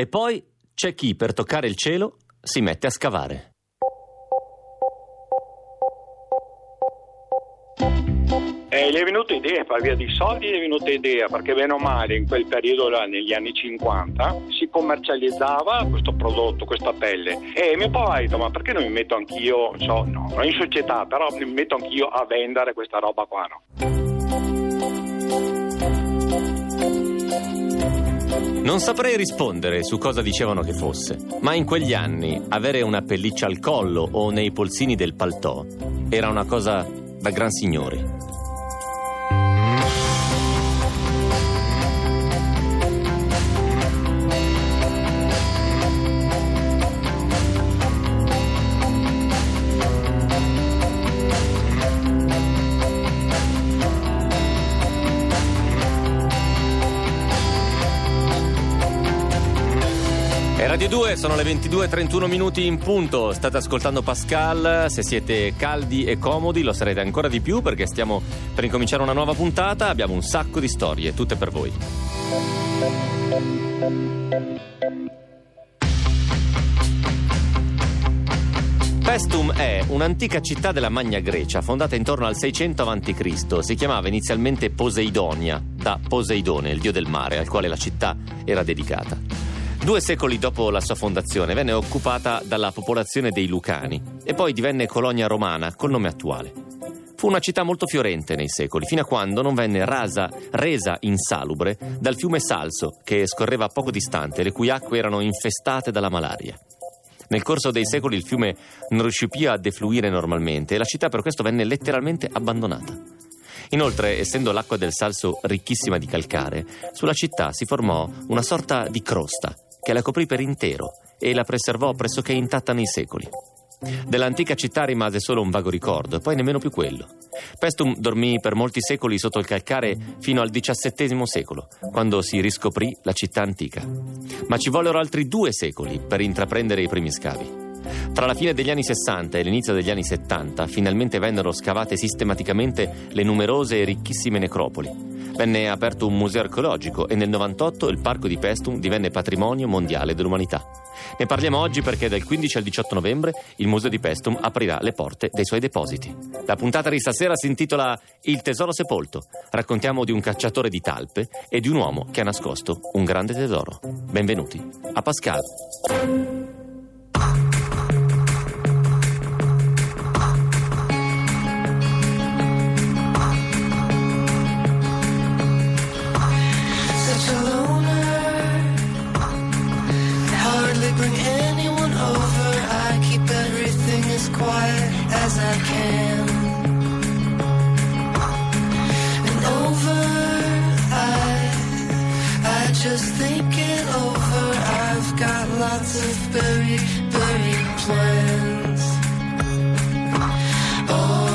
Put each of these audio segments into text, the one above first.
E poi c'è chi per toccare il cielo si mette a scavare. Eh, gli è venuta idea, per via di soldi gli è venuta idea, perché bene o male in quel periodo là, negli anni 50, si commercializzava questo prodotto, questa pelle. E mio papà ha detto, ma perché non mi metto anch'io, so, no, non in società, però mi metto anch'io a vendere questa roba qua, no? Non saprei rispondere su cosa dicevano che fosse, ma in quegli anni avere una pelliccia al collo o nei polsini del paltò era una cosa da gran signori. 2, sono le 22.31 minuti in punto. State ascoltando Pascal. Se siete caldi e comodi lo sarete ancora di più perché stiamo per incominciare una nuova puntata. Abbiamo un sacco di storie, tutte per voi. Pestum è un'antica città della Magna Grecia, fondata intorno al 600 a.C. Si chiamava inizialmente Poseidonia, da Poseidone, il dio del mare, al quale la città era dedicata. Due secoli dopo la sua fondazione venne occupata dalla popolazione dei Lucani e poi divenne colonia romana col nome attuale. Fu una città molto fiorente nei secoli, fino a quando non venne rasa, resa insalubre dal fiume Salso, che scorreva poco distante, le cui acque erano infestate dalla malaria. Nel corso dei secoli il fiume non riuscì più a defluire normalmente e la città per questo venne letteralmente abbandonata. Inoltre, essendo l'acqua del Salso ricchissima di calcare, sulla città si formò una sorta di crosta che la coprì per intero e la preservò pressoché intatta nei secoli. Dell'antica città rimase solo un vago ricordo e poi nemmeno più quello. Pestum dormì per molti secoli sotto il calcare fino al XVII secolo, quando si riscoprì la città antica. Ma ci vollero altri due secoli per intraprendere i primi scavi. Tra la fine degli anni 60 e l'inizio degli anni 70 finalmente vennero scavate sistematicamente le numerose e ricchissime necropoli Venne aperto un museo archeologico e nel 98 il parco di Pestum divenne patrimonio mondiale dell'umanità. Ne parliamo oggi perché dal 15 al 18 novembre il museo di Pestum aprirà le porte dei suoi depositi. La puntata di stasera si intitola Il tesoro sepolto. Raccontiamo di un cacciatore di talpe e di un uomo che ha nascosto un grande tesoro. Benvenuti a Pascal. as I can. And over, I, I just think it over. I've got lots of buried, buried plans. Oh.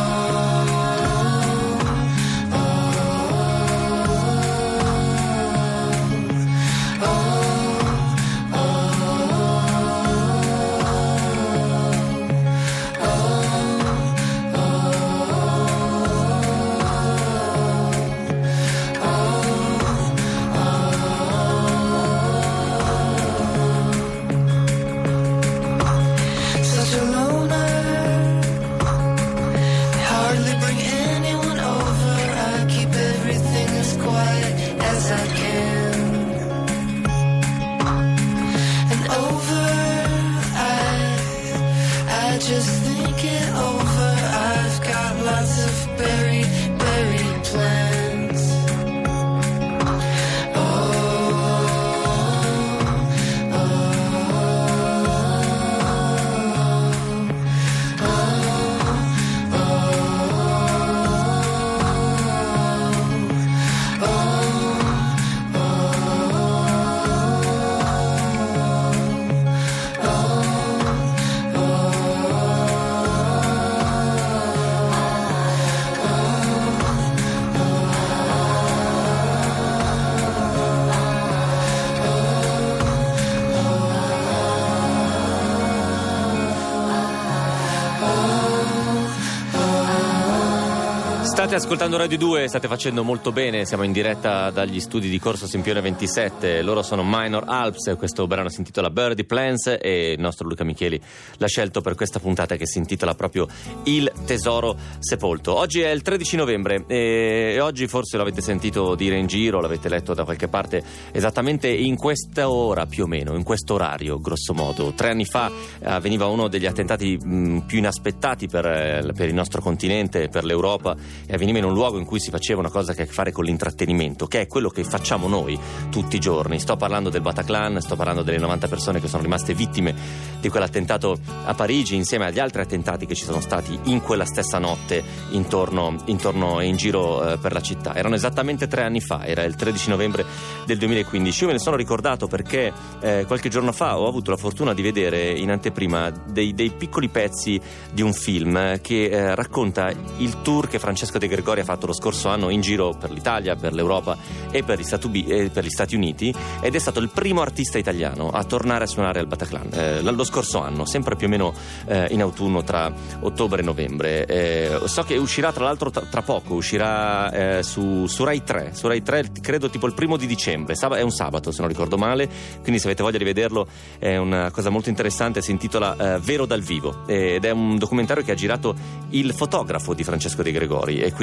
State ascoltando Radio 2, state facendo molto bene, siamo in diretta dagli studi di Corso Sempione 27, loro sono Minor Alps, questo brano si intitola Birdie Plans e il nostro Luca Micheli l'ha scelto per questa puntata che si intitola proprio Il tesoro sepolto. Oggi è il 13 novembre e oggi forse l'avete sentito dire in giro, l'avete letto da qualche parte, esattamente in questa ora più o meno, in questo orario grosso modo. Tre anni fa avveniva uno degli attentati mh, più inaspettati per, eh, per il nostro continente, per l'Europa e avveniva in un luogo in cui si faceva una cosa che ha a che fare con l'intrattenimento, che è quello che facciamo noi tutti i giorni. Sto parlando del Bataclan, sto parlando delle 90 persone che sono rimaste vittime di quell'attentato a Parigi, insieme agli altri attentati che ci sono stati in quella stessa notte intorno, intorno e in giro eh, per la città. Erano esattamente tre anni fa, era il 13 novembre del 2015. Io me ne sono ricordato perché eh, qualche giorno fa ho avuto la fortuna di vedere in anteprima dei, dei piccoli pezzi di un film che eh, racconta il tour che Francesco De Gregori ha fatto lo scorso anno in giro per l'Italia, per l'Europa e per gli, Stati, eh, per gli Stati Uniti ed è stato il primo artista italiano a tornare a suonare al Bataclan eh, lo scorso anno, sempre più o meno eh, in autunno tra ottobre e novembre. Eh, so che uscirà tra l'altro tra, tra poco, uscirà eh, su, su, Rai 3, su Rai 3 credo tipo il primo di dicembre, Sab- è un sabato se non ricordo male, quindi se avete voglia di vederlo è una cosa molto interessante, si intitola eh, Vero dal vivo ed è un documentario che ha girato il fotografo di Francesco De Gregori e quindi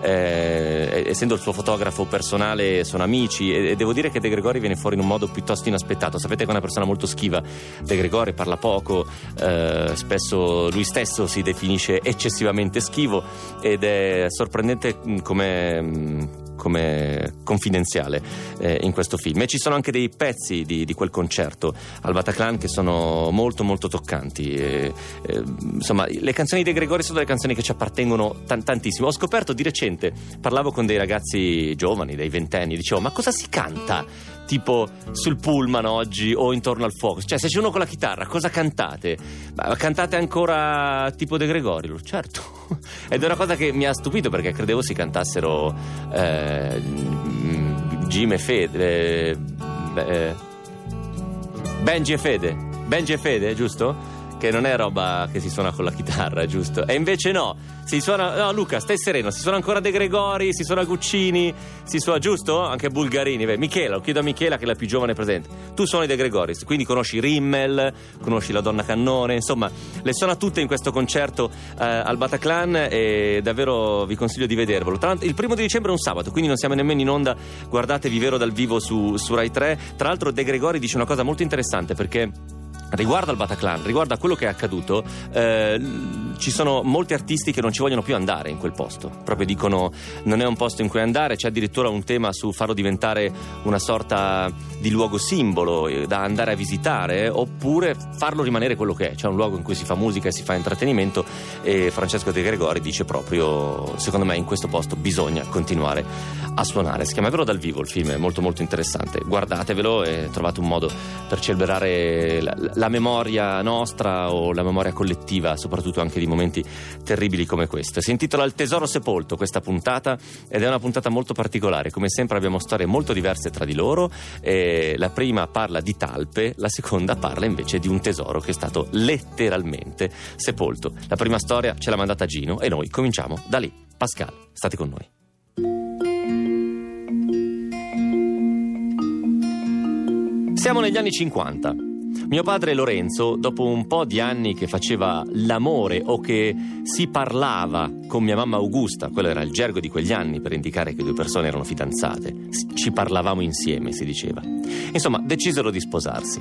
eh, essendo il suo fotografo personale sono amici e, e, devo dire che De Gregori viene fuori in un modo piuttosto inaspettato. Sapete che è una persona molto schiva. De Gregori parla poco eh, spesso lui stesso si definisce eccessivamente schivo ed è sorprendente come come confidenziale eh, in questo film. E ci sono anche dei pezzi di, di, quel concerto al Bataclan che sono molto molto toccanti. E, e, insomma, le canzoni di Gregori sono delle canzoni che ci appartengono t- tantissimo. Ho scoperto di recente, parlavo con dei ragazzi giovani, dei ventenni, dicevo ma cosa si canta? Tipo sul pullman oggi o intorno al fuoco. Cioè, se c'è uno con la chitarra, cosa cantate? Ma cantate ancora tipo De Gregorio? Certo. Ed è una cosa che mi ha stupito perché credevo si cantassero eh, Jim e Fede. Eh, eh, Benji e Fede. Benji e Fede, giusto? Che non è roba che si suona con la chitarra, giusto? E invece no si suona. No, Luca, stai sereno. Si suona ancora De Gregori, si suona Guccini, si suona giusto? Anche Bulgarini. Beh, Michela, lo chiedo a Michela che è la più giovane presente. Tu suoni De Gregori, quindi conosci Rimmel, conosci la donna Cannone, insomma, le suona tutte in questo concerto eh, al Bataclan e davvero vi consiglio di vedervelo. Tra l'altro, il primo di dicembre è un sabato, quindi non siamo nemmeno in onda. Guardatevi vero dal vivo su, su Rai 3. Tra l'altro, De Gregori dice una cosa molto interessante perché Riguardo al Bataclan, riguardo a quello che è accaduto, eh, ci sono molti artisti che non ci vogliono più andare in quel posto. Proprio dicono non è un posto in cui andare, c'è addirittura un tema su farlo diventare una sorta di luogo simbolo eh, da andare a visitare, oppure farlo rimanere quello che è, cioè un luogo in cui si fa musica e si fa intrattenimento. E Francesco De Gregori dice proprio: secondo me in questo posto bisogna continuare a suonare. Si chiama Vero dal vivo il film, è molto molto interessante. Guardatevelo e trovate un modo per celebrare la, la memoria nostra o la memoria collettiva, soprattutto anche di momenti terribili come questo. Si intitola Il tesoro sepolto questa puntata ed è una puntata molto particolare. Come sempre abbiamo storie molto diverse tra di loro. E la prima parla di talpe, la seconda parla invece di un tesoro che è stato letteralmente sepolto. La prima storia ce l'ha mandata Gino e noi cominciamo da lì. Pascal, state con noi. Siamo negli anni 50. Mio padre Lorenzo, dopo un po' di anni che faceva l'amore o che si parlava con mia mamma Augusta, quello era il gergo di quegli anni per indicare che due persone erano fidanzate, ci parlavamo insieme, si diceva. Insomma, decisero di sposarsi.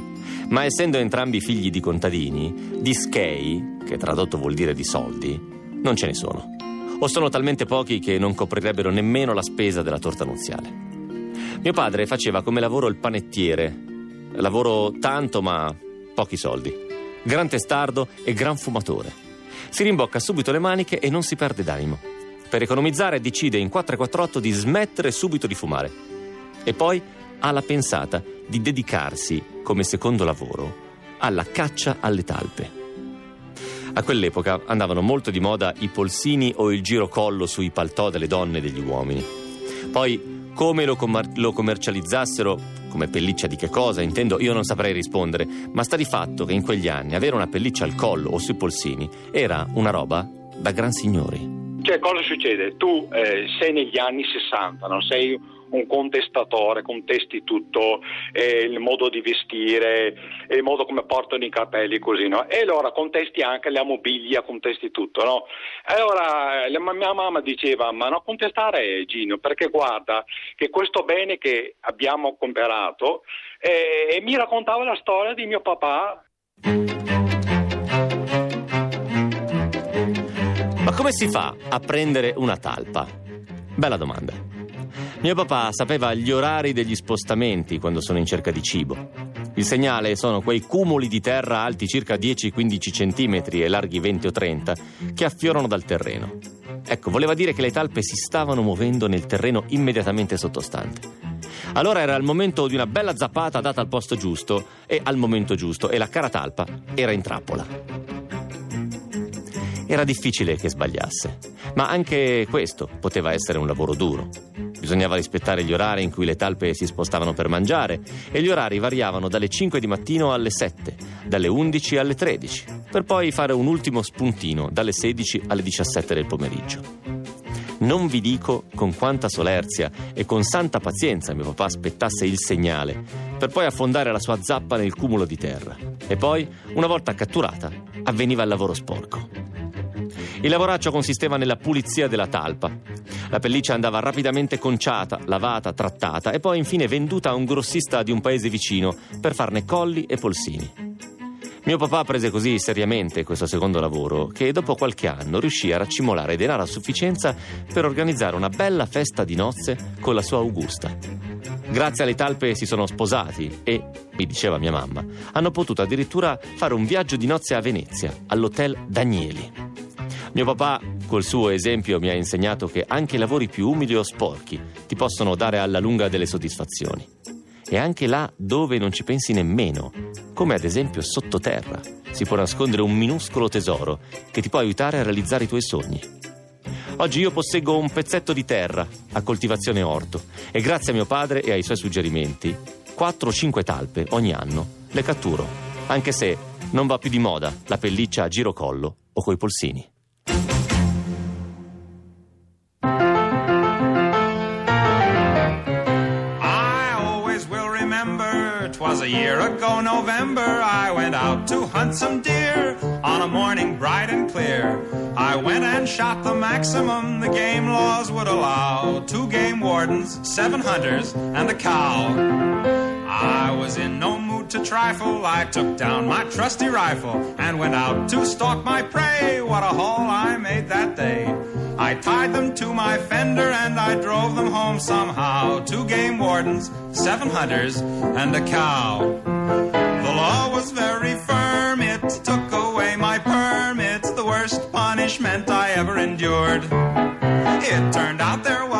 Ma essendo entrambi figli di contadini, di schei, che tradotto vuol dire di soldi, non ce ne sono. O sono talmente pochi che non coprirebbero nemmeno la spesa della torta nuziale. Mio padre faceva come lavoro il panettiere Lavoro tanto ma pochi soldi. Gran testardo e gran fumatore. Si rimbocca subito le maniche e non si perde d'animo. Per economizzare decide in 448 di smettere subito di fumare. E poi ha la pensata di dedicarsi, come secondo lavoro, alla caccia alle talpe. A quell'epoca andavano molto di moda i polsini o il girocollo sui paltò delle donne e degli uomini. Poi come lo, com- lo commercializzassero, come pelliccia di che cosa, intendo, io non saprei rispondere, ma sta di fatto che in quegli anni avere una pelliccia al collo o sui polsini era una roba da gran signori. Cioè, cosa succede? Tu eh, sei negli anni 60, non sei un contestatore, contesti tutto, eh, il modo di vestire, il modo come portano i capelli, così, no? E allora contesti anche la mobilia, contesti tutto, no? E allora la, mia mamma diceva, ma non contestare Gino, perché guarda che questo bene che abbiamo comprato, eh, e mi raccontava la storia di mio papà. Ma come si fa a prendere una talpa? Bella domanda. Mio papà sapeva gli orari degli spostamenti quando sono in cerca di cibo. Il segnale sono quei cumuli di terra alti circa 10-15 cm e larghi 20 o 30 che affiorano dal terreno. Ecco, voleva dire che le talpe si stavano muovendo nel terreno immediatamente sottostante. Allora era il momento di una bella zappata data al posto giusto e al momento giusto e la cara talpa era in trappola. Era difficile che sbagliasse, ma anche questo poteva essere un lavoro duro. Bisognava rispettare gli orari in cui le talpe si spostavano per mangiare e gli orari variavano dalle 5 di mattino alle 7, dalle 11 alle 13, per poi fare un ultimo spuntino dalle 16 alle 17 del pomeriggio. Non vi dico con quanta solerzia e con santa pazienza mio papà aspettasse il segnale, per poi affondare la sua zappa nel cumulo di terra. E poi, una volta catturata, avveniva il lavoro sporco. Il lavoraccio consisteva nella pulizia della talpa. La pelliccia andava rapidamente conciata, lavata, trattata e poi infine venduta a un grossista di un paese vicino per farne colli e polsini. Mio papà prese così seriamente questo secondo lavoro che dopo qualche anno riuscì a raccimolare denaro a sufficienza per organizzare una bella festa di nozze con la sua Augusta. Grazie alle talpe si sono sposati e, mi diceva mia mamma, hanno potuto addirittura fare un viaggio di nozze a Venezia, all'hotel Danieli. Mio papà, col suo esempio, mi ha insegnato che anche i lavori più umili o sporchi ti possono dare alla lunga delle soddisfazioni. E anche là dove non ci pensi nemmeno, come ad esempio sottoterra, si può nascondere un minuscolo tesoro che ti può aiutare a realizzare i tuoi sogni. Oggi io posseggo un pezzetto di terra a coltivazione orto e grazie a mio padre e ai suoi suggerimenti, 4 o 5 talpe ogni anno le catturo, anche se non va più di moda la pelliccia a girocollo o coi polsini. A year ago, November, I went out to hunt some deer on a morning bright and clear. I went and shot the maximum the game laws would allow. Two game wardens, seven hunters, and a cow. I was in no mood to trifle. I took down my trusty rifle and went out to stalk my prey. What a haul I made that day. I tied them to my fender and I drove them home somehow. Two game wardens, seven hunters, and a cow. The law was very firm, it took away my permits, the worst punishment I ever endured. It turned out there was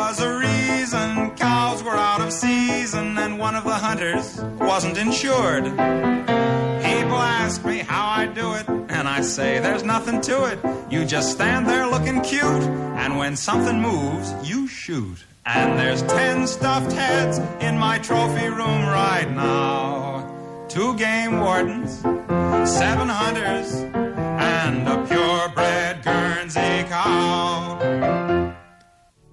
wasn't insured. People ask me how I do it, and I say there's nothing to it. You just stand there looking cute, and when something moves, you shoot. And there's ten stuffed heads in my trophy room right now. Two game wardens, seven hunters, and a purebred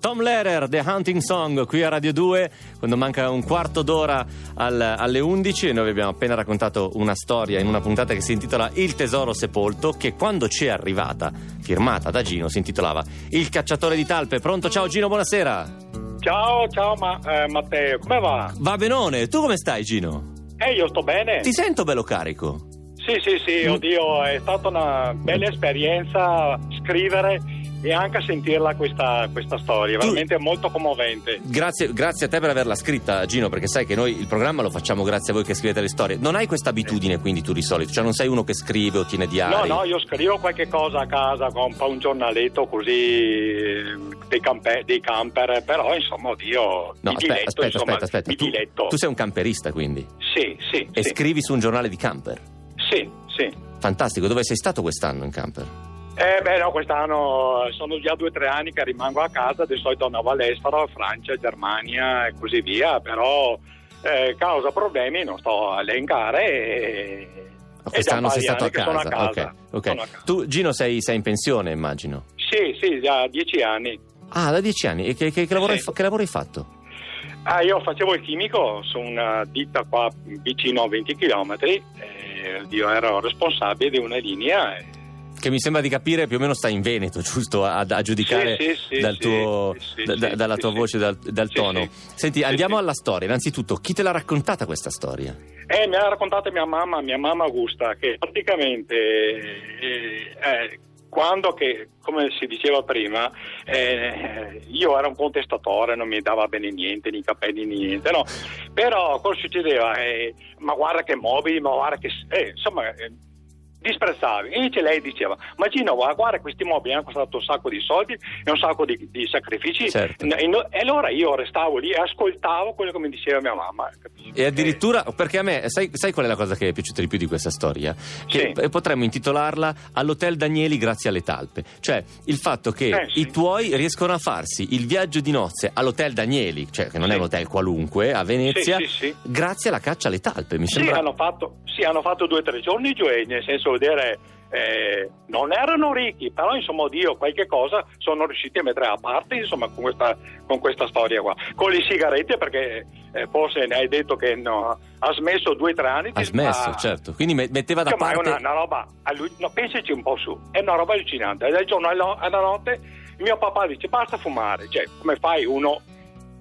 Tom Lehrer, The Hunting Song, qui a Radio 2, quando manca un quarto d'ora al, alle 11 e noi vi abbiamo appena raccontato una storia in una puntata che si intitola Il tesoro sepolto, che quando ci è arrivata, firmata da Gino, si intitolava Il cacciatore di talpe. Pronto? Ciao Gino, buonasera. Ciao, ciao ma, eh, Matteo, come va? Va benone, tu come stai Gino? Eh, io sto bene. Ti sento bello carico. Sì, sì, sì, oddio, è stata una bella esperienza scrivere e anche sentirla questa, questa storia, veramente tu, molto commovente. Grazie, grazie, a te per averla scritta, Gino, perché sai che noi il programma lo facciamo grazie a voi che scrivete le storie. Non hai questa abitudine quindi tu di solito, cioè non sei uno che scrive o tiene diari? No, no, io scrivo qualche cosa a casa, con un giornaletto così dei, camper, dei camper, però insomma, oddio, no, aspetta, diletto, aspetta, insomma, aspetta, aspetta. Tu, tu, sei un camperista quindi? Sì, sì. E sì. scrivi su un giornale di camper? Sì. Fantastico, dove sei stato quest'anno in camper? Eh beh no, quest'anno sono già due o tre anni che rimango a casa, di solito andavo all'estero, Francia, Germania e così via, però eh, causa problemi, non sto a elencare e... Quest'anno sei stato a casa. a casa. Okay, okay. a casa. Tu Gino sei, sei in pensione immagino? Sì, Sì, da dieci anni. Ah, da dieci anni. E che, che- che lavoro, hai, Sì. fa- che lavoro hai fatto? Ah, io facevo il chimico su una ditta qua vicino a 20 km. io ero responsabile di una linea. e- Che mi sembra di capire più o meno sta in Veneto, giusto? A, a giudicare Sì, sì, sì, dal sì, tuo- sì, sì, da- da- sì, dalla tua voce, dal, dal tono. Senti, andiamo alla storia. Innanzitutto, chi te l'ha raccontata questa storia? Eh, mi ha raccontato mia mamma, mia mamma Augusta, che praticamente eh, eh, quando che, come si diceva prima, eh, io ero un contestatore, non mi dava bene niente, né i capelli né niente, no. Però cosa succedeva? Eh, ma guarda che mobili, ma guarda che... eh, insomma... eh, disprezzavi. E invece lei diceva: Ma Gino, guarda, questi mobili hanno costato un sacco di soldi e un sacco di, di sacrifici. Certo. E, no- e allora io restavo lì e ascoltavo quello che mi diceva mia mamma. capisci? E addirittura, perché a me, sai, sai qual è la cosa che è piaciuta di più di questa storia? Che Sì. p- potremmo intitolarla All'Hotel Danieli grazie alle talpe. Cioè, il fatto che Eh, sì. i tuoi riescono a farsi il viaggio di nozze all'Hotel Danieli, cioè che non è Sì. un hotel qualunque, a Venezia, grazie alla caccia alle talpe. Mi Sì sembra... hanno, fatto, sì, hanno fatto due o tre giorni giù e nel senso vedere, eh, non erano ricchi, però insomma Dio qualche cosa sono riusciti a mettere a parte insomma con questa, con questa storia qua. Con le sigarette perché eh, forse ne hai detto che no, ha smesso due o tre anni. Ha smesso, ma- certo. Quindi me- metteva da ma è parte... una, una roba, allu- no, pensaci un po' su, è una roba allucinante. Dal giorno alla notte mio papà dice basta fumare, cioè come fai uno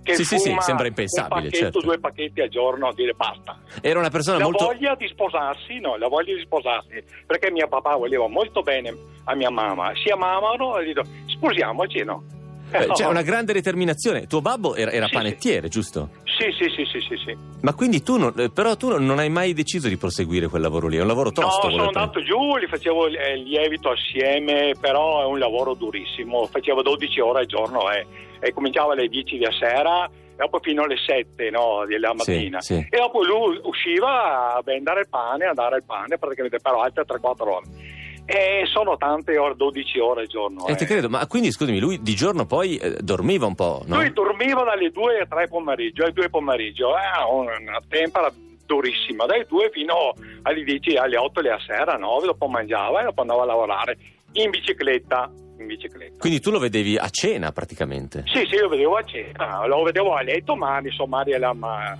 che Sì, sì, sì, sembra impensabile, un pacchetto, certo. due pacchetti al giorno a dire basta. Era una persona La molto... voglia di sposarsi, no, la voglia di sposarsi, perché mio papà voleva molto bene a mia mamma, si amavano e detto sposiamoci, no? eh, no. C'è una grande determinazione. Tuo babbo era, era Sì, panettiere, giusto? Sì, sì, sì, sì, sì, sì. Ma quindi tu, non- eh, però tu non hai mai deciso di proseguire quel lavoro lì, è un lavoro tosto. no, sono andato giù, li facevo il eh, lievito assieme, però è un lavoro durissimo, facevo 12 ore al giorno eh, e cominciava alle 10 di sera e dopo fino alle 7 no, della Sì, mattina. sì. E dopo lui usciva a vendere il pane, a dare il pane praticamente per altre 3-4 ore. E sono tante ore, 12 ore al giorno. Eh, eh. ti credo, ma quindi scusami, lui di giorno poi eh, dormiva un po', no? Lui dormiva dalle 2 alle 3 pomeriggio, alle 2 pomeriggio, eh, una tempera durissima, dalle 2 fino alle 10, alle 8 alla sera, 9, dopo mangiava e dopo andava a lavorare in bicicletta. In bicicletta. Quindi tu lo vedevi a cena praticamente. Sì, sì, lo vedevo a cena, lo vedevo a letto, ma insomma era ma,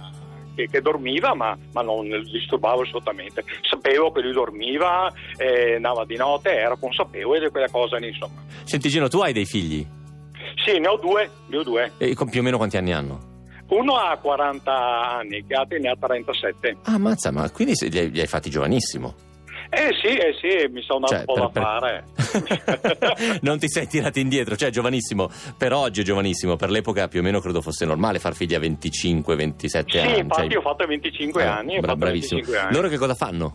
che, che dormiva, ma, ma non lo disturbavo assolutamente. Sapevo che lui dormiva, eh, andava di notte, ero consapevole di quella cosa insomma. Senti Gino, tu hai dei figli? Sì, ne ho due, ne ho due. E con più o meno quanti anni hanno? Uno ha 40 anni, altri ne ha 37. Ah, ammazza, ma quindi li hai, li hai fatti giovanissimo. Eh sì, eh sì, mi sono dato Cioè, un po' per- da per- fare. non ti sei tirato indietro, cioè giovanissimo, per oggi è giovanissimo, per l'epoca più o meno credo fosse normale far figli a 25, 27 sì, anni. infatti cioè- ho fatto 25 Eh, anni. bra- fatto bravissimo. 25 anni. Loro che cosa fanno?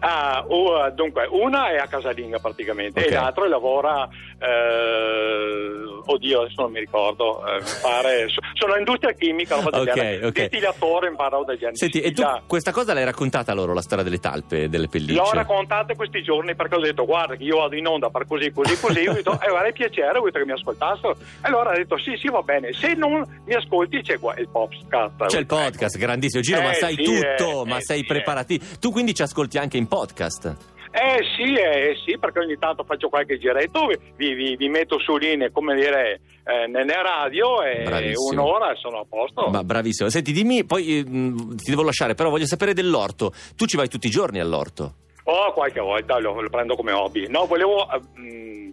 Ah, oh, dunque, una è a casalinga praticamente Ok. e l'altro lavora, eh, oddio adesso non mi ricordo, eh, pare, so- sono industria chimica, roba del Ok, genere. ok. distillatore, imparavo da gente. Senti, e tu questa cosa l'hai raccontata loro, la storia delle talpe, delle pellicce? L'ho raccontata questi giorni perché ho detto guarda che io vado in onda per così così così, ho detto eh è piacere, vuoi che mi ascoltassero? Allora ha detto sì sì va bene, se non mi ascolti c'è qua il podcast. C'è il podcast, grandissimo. Gino, ma Eh, sai sì, tutto, eh, ma eh, sei sì, preparativo. Tu quindi ci ascolti anche in podcast. Eh sì, eh sì, perché ogni tanto faccio qualche giretto, vi, vi- vi metto su linee, come dire, eh, nelle radio e Bravissimo. un'ora e sono a posto. Ma bravissimo. Senti, dimmi, poi eh, ti devo lasciare, però voglio sapere dell'orto. Tu ci vai tutti i giorni all'orto? O qualche volta lo, lo prendo come hobby. No, volevo eh,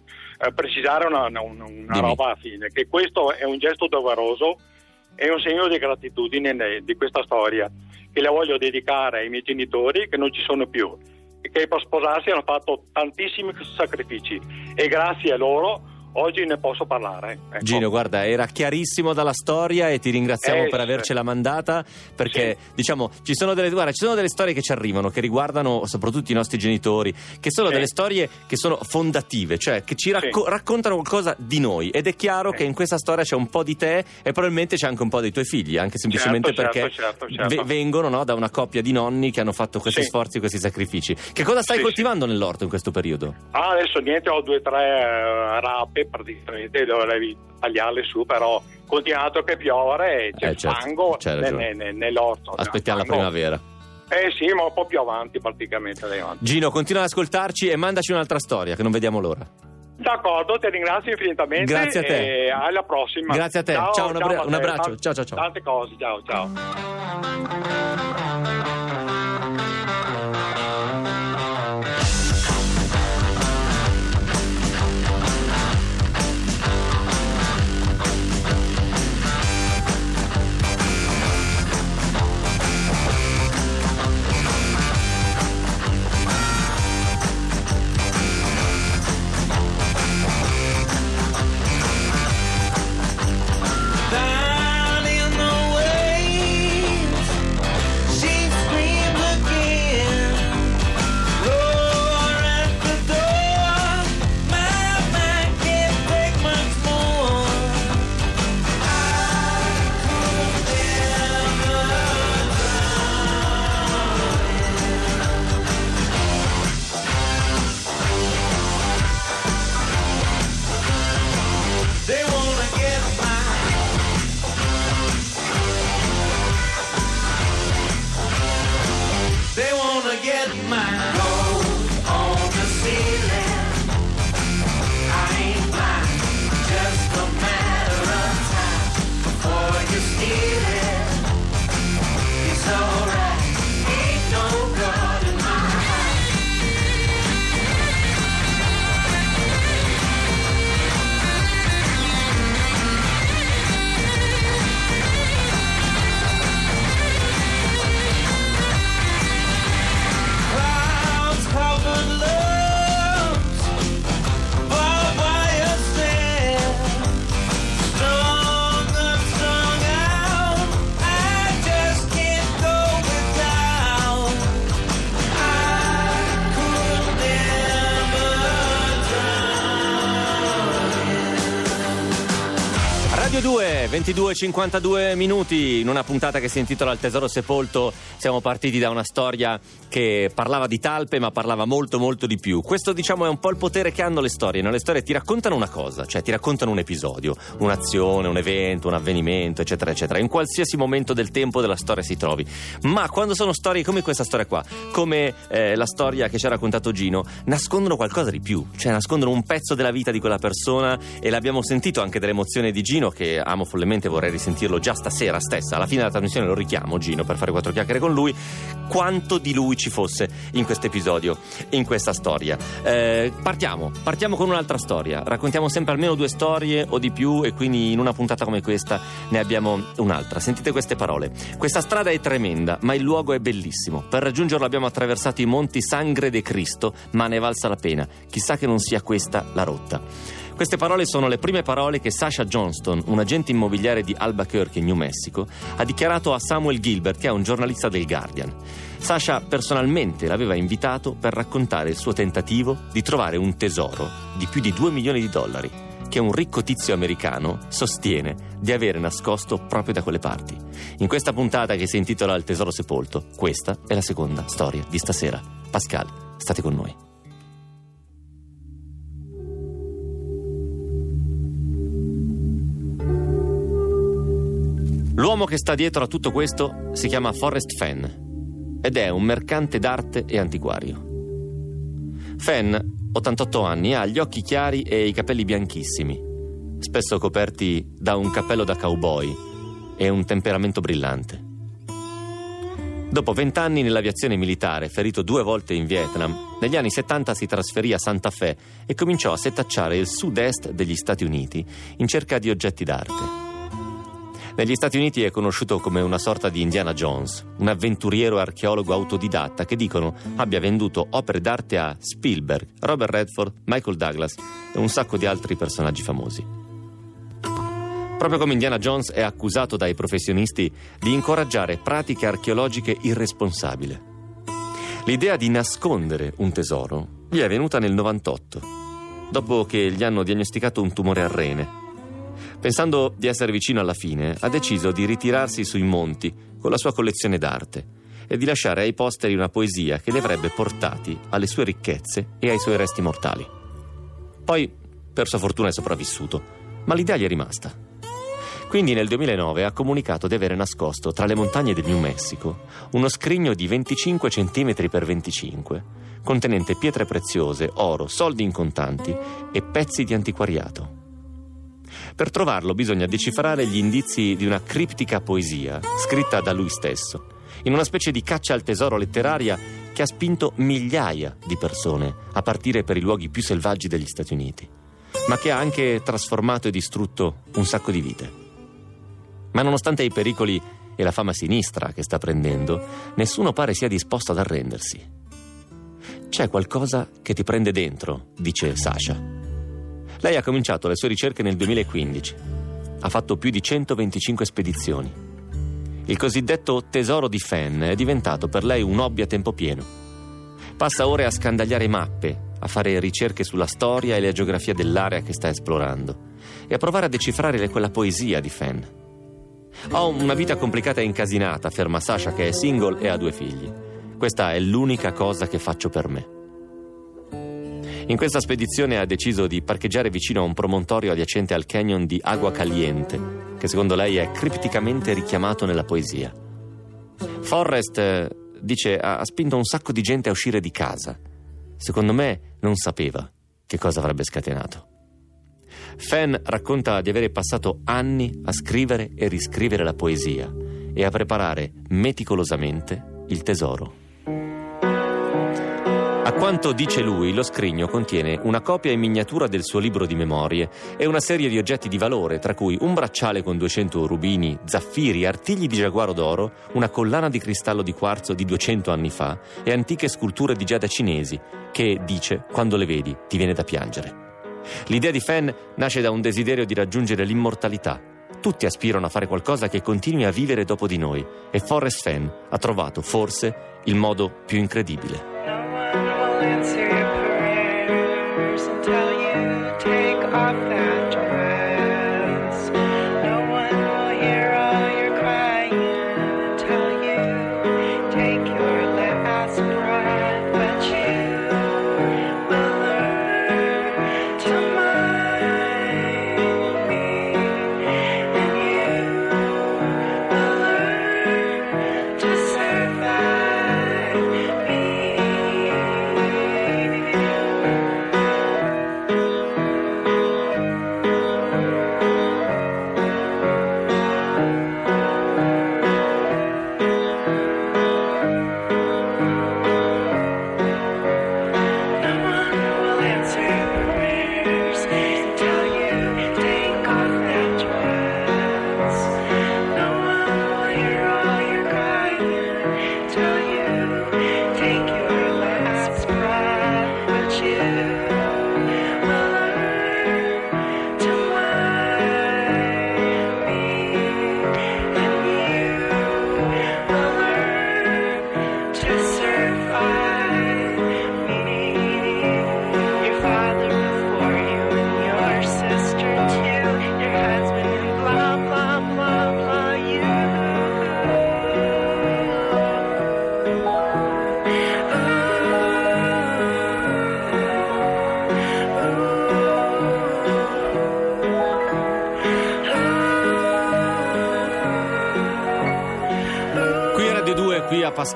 precisare una, una- una roba a fine, che questo è un gesto doveroso, è un segno di gratitudine ne- di questa storia, che la voglio dedicare ai miei genitori che non ci sono più, e che per sposarsi hanno fatto tantissimi sacrifici e grazie a loro oggi ne posso parlare. Ecco. Gino, guarda, era chiarissimo dalla storia e ti ringraziamo Eh, per sì. avercela mandata perché, diciamo, ci sono, delle, guarda, ci sono delle storie che ci arrivano, che riguardano soprattutto i nostri genitori, che sono Sì. delle storie che sono fondative, cioè che ci racco- Sì. raccontano qualcosa di noi ed è chiaro Sì. che in questa storia c'è un po' di te e probabilmente c'è anche un po' dei tuoi figli, anche semplicemente Certo, perché certo, certo, certo. ve- vengono no, da una coppia di nonni che hanno fatto questi Sì. sforzi, questi sacrifici. Che cosa stai Sì, coltivando nell'orto in questo periodo? Ah, adesso niente, ho due o tre eh, rape praticamente, dovrei tagliarle su, però continuato che piovere c'è Eh, il certo, fango ne- ne- ne- nell'orto. Aspettiamo la primavera. Eh sì, ma un po' più avanti praticamente. avanti. Gino, continua ad ascoltarci e mandaci un'altra storia che non vediamo l'ora. D'accordo, ti ringrazio infinitamente. Grazie a te. E alla prossima. Grazie a te. Ciao, un abbra- a un abbraccio. Tante- Ciao, ciao, ciao. Tante cose, ciao, ciao. 22.52 minuti, in una puntata che si intitola Il tesoro sepolto, siamo partiti da una storia che parlava di talpe ma parlava molto molto di più. Questo diciamo è un po' il potere che hanno le storie, no? le storie ti raccontano una cosa, cioè ti raccontano un episodio, un'azione, un evento, un avvenimento, eccetera, eccetera, in qualsiasi momento del tempo della storia si trovi. Ma quando sono storie come questa storia qua, come eh, la storia che ci ha raccontato Gino, nascondono qualcosa di più, cioè nascondono un pezzo della vita di quella persona e l'abbiamo sentito anche dell'emozione di Gino che amo follemente, vorrei risentirlo già stasera stessa. Alla fine della trasmissione lo richiamo Gino per fare quattro chiacchiere con lui. Quanto di lui ci fosse in questo episodio, in questa storia. Eh, partiamo, partiamo con un'altra storia. Raccontiamo sempre almeno due storie o di più e quindi in una puntata come questa ne abbiamo un'altra. Sentite queste parole. Questa strada è tremenda, ma il luogo è bellissimo. Per raggiungerlo abbiamo attraversato i monti Sangre de Cristo, ma ne è valsa la pena. Chissà che non sia questa la rotta. Queste parole sono le prime parole che Sasha Johnston, un agente immobiliare di Albuquerque, New Mexico, ha dichiarato a Samuel Gilbert, che è un giornalista del Guardian. Sasha personalmente l'aveva invitato per raccontare il suo tentativo di trovare un tesoro di più di 2 milioni di dollari che un ricco tizio americano sostiene di avere nascosto proprio da quelle parti. In questa puntata che si intitola Il tesoro sepolto, questa è la seconda storia di stasera. Pascal, state con noi. L'uomo che sta dietro a tutto questo si chiama Forrest Fenn ed è un mercante d'arte e antiquario. Fenn, 88 anni, ha gli occhi chiari e i capelli bianchissimi, spesso coperti da un cappello da cowboy e un temperamento brillante. Dopo vent'anni nell'aviazione militare, ferito due volte in Vietnam, negli anni 70 si trasferì a Santa Fe e cominciò a setacciare il sud-est degli Stati Uniti in cerca di oggetti d'arte. Negli Stati Uniti è conosciuto come una sorta di Indiana Jones, un avventuriero archeologo autodidatta che dicono abbia venduto opere d'arte a Spielberg, Robert Redford, Michael Douglas e un sacco di altri personaggi famosi. Proprio come Indiana Jones è accusato dai professionisti di incoraggiare pratiche archeologiche irresponsabili. L'idea di nascondere un tesoro gli è venuta nel 98, dopo che gli hanno diagnosticato un tumore al rene. Pensando di essere vicino alla fine, ha deciso di ritirarsi sui monti con la sua collezione d'arte e di lasciare ai posteri una poesia che li avrebbe portati alle sue ricchezze e ai suoi resti mortali. Poi, per sua fortuna, è sopravvissuto, ma l'idea gli è rimasta. Quindi nel 2009 ha comunicato di avere nascosto tra le montagne del New Mexico uno scrigno di 25 cm x 25, contenente pietre preziose, oro, soldi in contanti e pezzi di antiquariato. Per trovarlo bisogna decifrare gli indizi di una criptica poesia scritta da lui stesso, in una specie di caccia al tesoro letteraria che ha spinto migliaia di persone a partire per i luoghi più selvaggi degli Stati Uniti, ma che ha anche trasformato e distrutto un sacco di vite. Ma nonostante i pericoli e la fama sinistra che sta prendendo, nessuno pare sia disposto ad arrendersi. C'è qualcosa che ti prende dentro, dice Sasha. Lei ha cominciato le sue ricerche nel 2015. Ha fatto più di 125 spedizioni. Il cosiddetto tesoro di Fenn è diventato per lei un hobby a tempo pieno. Passa ore a scandagliare mappe, a fare ricerche sulla storia e la geografia dell'area che sta esplorando e a provare a decifrare quella poesia di Fenn. Ho una vita complicata e incasinata, afferma Sasha che è single e ha due figli. Questa è l'unica cosa che faccio per me. In questa spedizione ha deciso di parcheggiare vicino a un promontorio adiacente al canyon di Agua Caliente, che secondo lei è cripticamente richiamato nella poesia. Forrest, eh, dice, ha spinto un sacco di gente a uscire di casa. Secondo me non sapeva che cosa avrebbe scatenato. Fenn racconta di avere passato anni a scrivere e riscrivere la poesia e a preparare meticolosamente il tesoro. A quanto dice lui, lo scrigno contiene una copia in miniatura del suo libro di memorie e una serie di oggetti di valore, tra cui un bracciale con 200 rubini, zaffiri, artigli di giaguaro d'oro, una collana di cristallo di quarzo di 200 anni fa e antiche sculture di giada cinesi, che, dice, quando le vedi ti viene da piangere. L'idea di Fenn nasce da un desiderio di raggiungere l'immortalità. Tutti aspirano a fare qualcosa che continui a vivere dopo di noi e Forrest Fenn ha trovato, forse, il modo più incredibile. No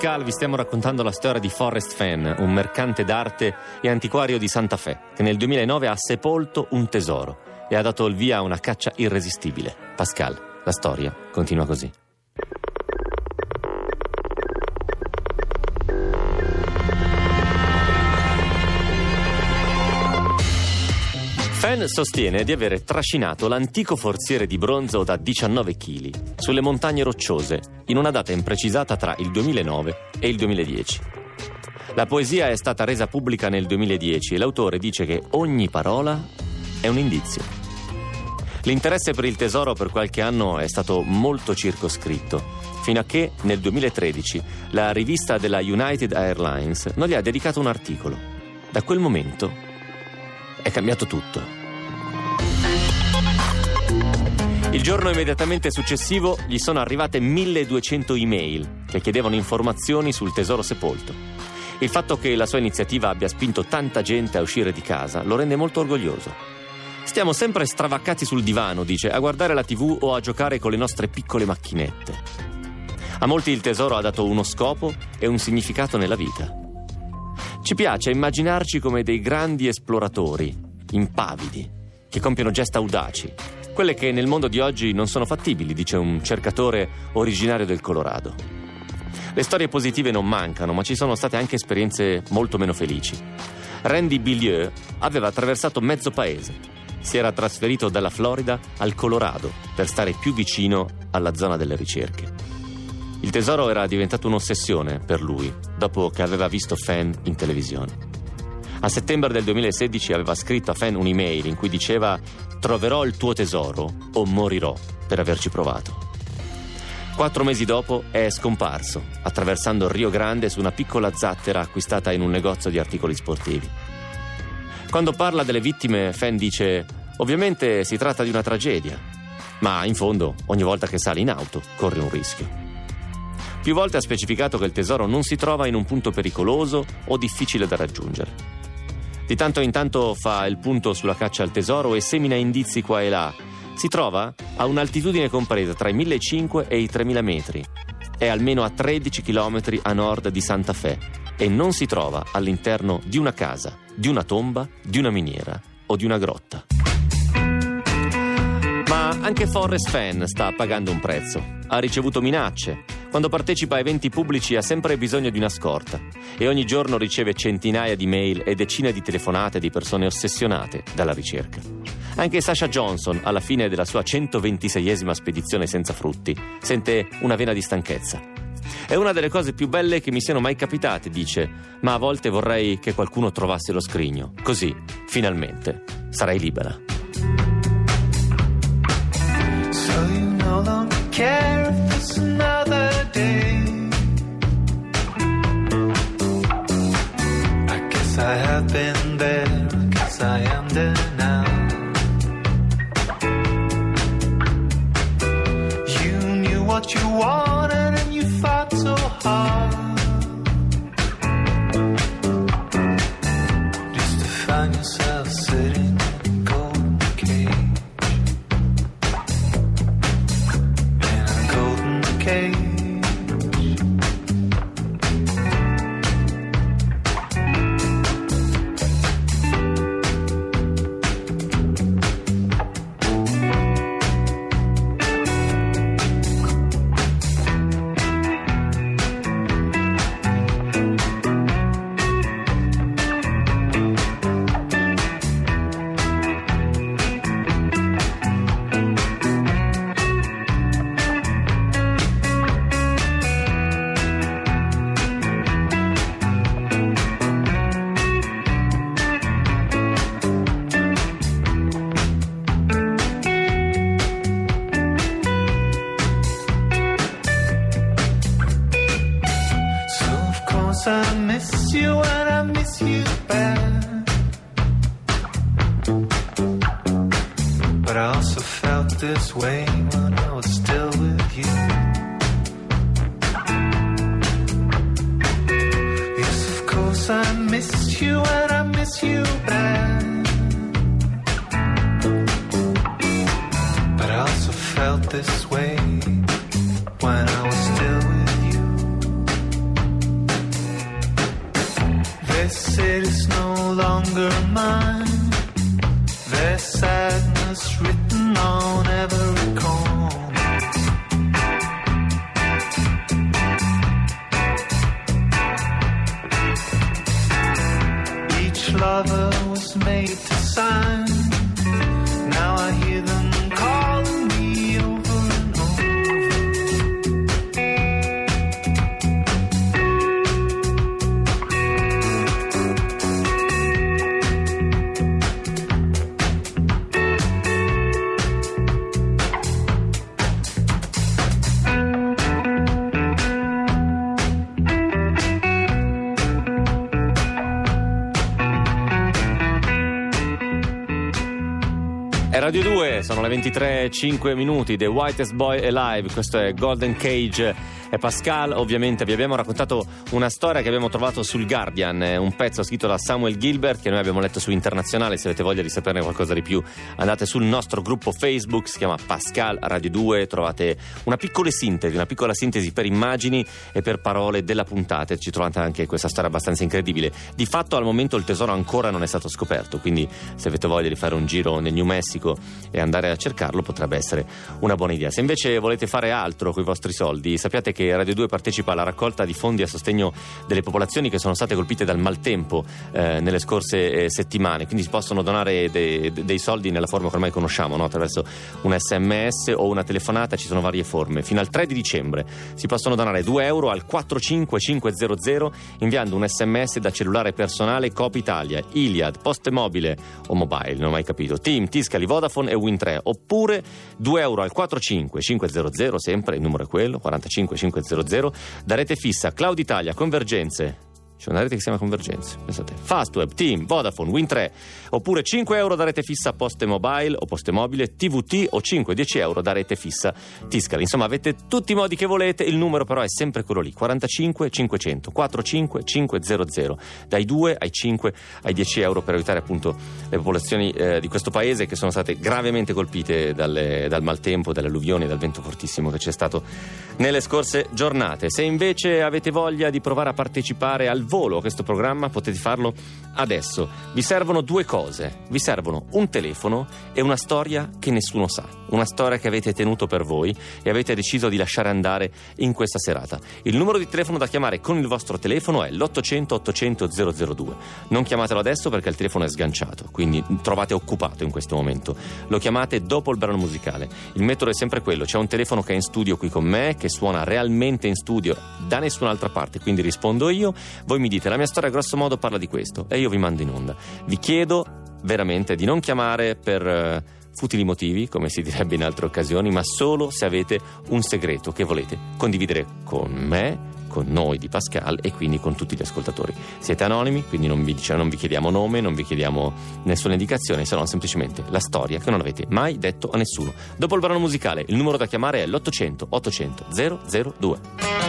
Pascal vi stiamo raccontando la storia di Forrest Fenn, un mercante d'arte e antiquario di Santa Fe, che nel 2009 ha sepolto un tesoro e ha dato il via a una caccia irresistibile. Pascal, la storia continua così. Fenn sostiene di avere trascinato l'antico forziere di bronzo da 19 kg sulle montagne rocciose in una data imprecisata tra il 2009 e il 2010. La poesia è stata resa pubblica nel 2010 e l'autore dice che ogni parola è un indizio. L'interesse per il tesoro per qualche anno è stato molto circoscritto, fino a che nel 2013 la rivista della United Airlines non gli ha dedicato un articolo. Da quel momento è cambiato tutto. Il giorno immediatamente successivo gli sono arrivate 1200 email che chiedevano informazioni sul tesoro sepolto. Il fatto che la sua iniziativa abbia spinto tanta gente a uscire di casa lo rende molto orgoglioso. Stiamo sempre stravaccati sul divano, dice, a guardare la tv o a giocare con le nostre piccole macchinette. A molti il tesoro ha dato uno scopo e un significato nella vita. Ci piace immaginarci come dei grandi esploratori, impavidi, che compiono gesta audaci, quelle che nel mondo di oggi non sono fattibili, dice un cercatore originario del Colorado. Le storie positive non mancano, ma ci sono state anche esperienze molto meno felici. Randy Billieu aveva attraversato mezzo paese. Si era trasferito dalla Florida al Colorado per stare più vicino alla zona delle ricerche. Il tesoro era diventato un'ossessione per lui dopo che aveva visto Fan in televisione. A settembre del 2016 aveva scritto a Fan un'email in cui diceva troverò il tuo tesoro o morirò per averci provato. Quattro mesi dopo è scomparso, attraversando il Rio Grande su una piccola zattera acquistata in un negozio di articoli sportivi. Quando parla delle vittime, Fan dice: Ovviamente si tratta di una tragedia, ma in fondo, ogni volta che sali in auto, corri un rischio. Più volte ha specificato che il tesoro non si trova in un punto pericoloso o difficile da raggiungere. Di tanto in tanto fa il punto sulla caccia al tesoro e semina indizi qua e là. Si trova a un'altitudine compresa tra i 1500 e i 3000 metri. È almeno a 13 km a nord di Santa Fe e non si trova all'interno di una casa, di una tomba, di una miniera o di una grotta. Ma anche Forrest Fenn sta pagando un prezzo. Ha ricevuto minacce. Quando partecipa a eventi pubblici ha sempre bisogno di una scorta e ogni giorno riceve centinaia di mail e decine di telefonate di persone ossessionate dalla ricerca. Anche Sasha Johnson, alla fine della sua 126esima spedizione senza frutti, sente una vena di stanchezza. È una delle cose più belle che mi siano mai capitate, dice, ma a volte vorrei che qualcuno trovasse lo scrigno. Così, finalmente, sarei libera. So you no longer care if have been there, guess I am there now. You knew what you wanted and you fought so hard. You and I miss you bad. 23 5 minuti, The Whitest Boy Alive, questo è Golden Cage è Pascal. Ovviamente vi abbiamo raccontato una storia che abbiamo trovato sul Guardian, eh, un pezzo scritto da Samuel Gilbert che noi abbiamo letto su Internazionale. Se avete voglia di saperne qualcosa di più, andate sul nostro gruppo Facebook, si chiama Pascal Radio 2. Trovate una piccola sintesi, una piccola sintesi per immagini e per parole della puntata. Ci trovate anche questa storia abbastanza incredibile. Di fatto, al momento il tesoro ancora non è stato scoperto. Quindi, se avete voglia di fare un giro nel New Mexico e andare a cercarlo, potrebbe essere una buona idea. Se invece volete fare altro con i vostri soldi, sappiate che Radio 2 partecipa alla raccolta di fondi a sostegno delle popolazioni che sono state colpite dal maltempo eh, nelle scorse eh, settimane. Quindi si possono donare de- de- dei soldi nella forma che ormai conosciamo, no? attraverso un sms o una telefonata. Ci sono varie forme. Fino al 3 di dicembre si possono donare 2 euro al 45500 inviando un sms da cellulare personale Coop Italia, Iliad, Poste Mobile o Mobile, non ho mai capito, Team, Tiscali, Vodafone e Win3 oppure 2 euro al 45500 sempre il numero è quello 45500 da rete fissa Cloud Italia Convergenze c'è una rete che si chiama Convergenze, pensate. Fastweb, Team, Vodafone, Win3, oppure 5 euro da rete fissa Poste Mobile o Poste Mobile, TVT o 5-10 euro da rete fissa Tiscali. Insomma, avete tutti i modi che volete, il numero però è sempre quello lì, 45 500, 45 500, dai 2 ai 5 ai 10 euro per aiutare appunto le popolazioni eh, di questo paese che sono state gravemente colpite dalle- dal maltempo, dalle alluvioni, dal vento fortissimo che c'è stato nelle scorse giornate. Se invece avete voglia di provare a partecipare al volo questo programma, potete farlo adesso. Vi servono due cose: vi servono un telefono e una storia che nessuno sa, una storia che avete tenuto per voi e avete deciso di lasciare andare in questa serata. Il numero di telefono da chiamare con il vostro telefono è l'800 800 002. Non chiamatelo adesso perché il telefono è sganciato, quindi trovate occupato in questo momento. Lo chiamate dopo il brano musicale. Il metodo è sempre quello: c'è un telefono che è in studio qui con me, che suona realmente in studio da nessun'altra parte, quindi rispondo io. Voi mi dite la mia storia grosso modo parla di questo e io vi mando in onda. Vi chiedo veramente di non chiamare per eh, futili motivi, come si direbbe in altre occasioni, ma solo se avete un segreto che volete condividere con me, con noi di Pascal e quindi con tutti gli ascoltatori. Siete anonimi, quindi non vi, dice- non vi chiediamo nome, non vi chiediamo nessuna indicazione, se no semplicemente la storia che non avete mai detto a nessuno. Dopo il brano musicale, il numero da chiamare è l'800 800 002.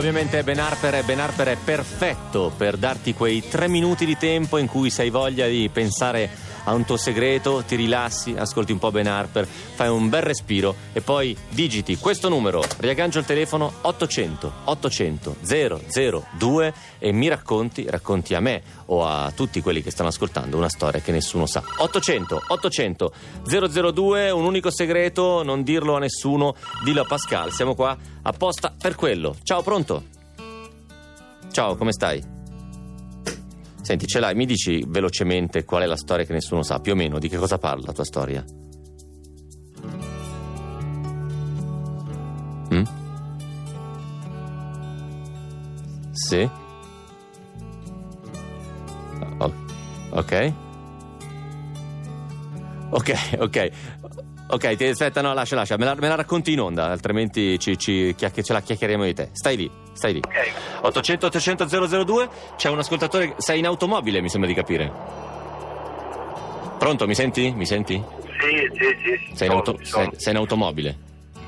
Ovviamente è Ben Harper e Ben Harper è perfetto per darti quei tre minuti di tempo in cui sei voglia di pensare a un tuo segreto, ti rilassi, ascolti un po' Ben Harper, fai un bel respiro e poi digiti questo numero, riaggancio il telefono 800 800 002 e mi racconti, racconti a me o a tutti quelli che stanno ascoltando una storia che nessuno sa. 800 800 002, un unico segreto, non dirlo a nessuno, dillo a Pascal, siamo qua apposta per quello. Ciao, pronto? Ciao, come stai? Senti, ce l'hai? Mi dici velocemente qual è la storia che nessuno sa, più o meno, di che cosa parla la tua storia? Mm? Sì? O- ok? Ok, ok. Ok, ti aspetta, no, lascia, lascia, me la, me la racconti in onda, altrimenti ci, ci chiacch- ce la chiacchieremo di te. Stai lì, stai lì. 800 800 002, c'è un ascoltatore, sei in automobile, mi sembra di capire. Pronto, mi senti? Mi senti? Sì, sì, sì. Sei in, auto- sei- sei in automobile.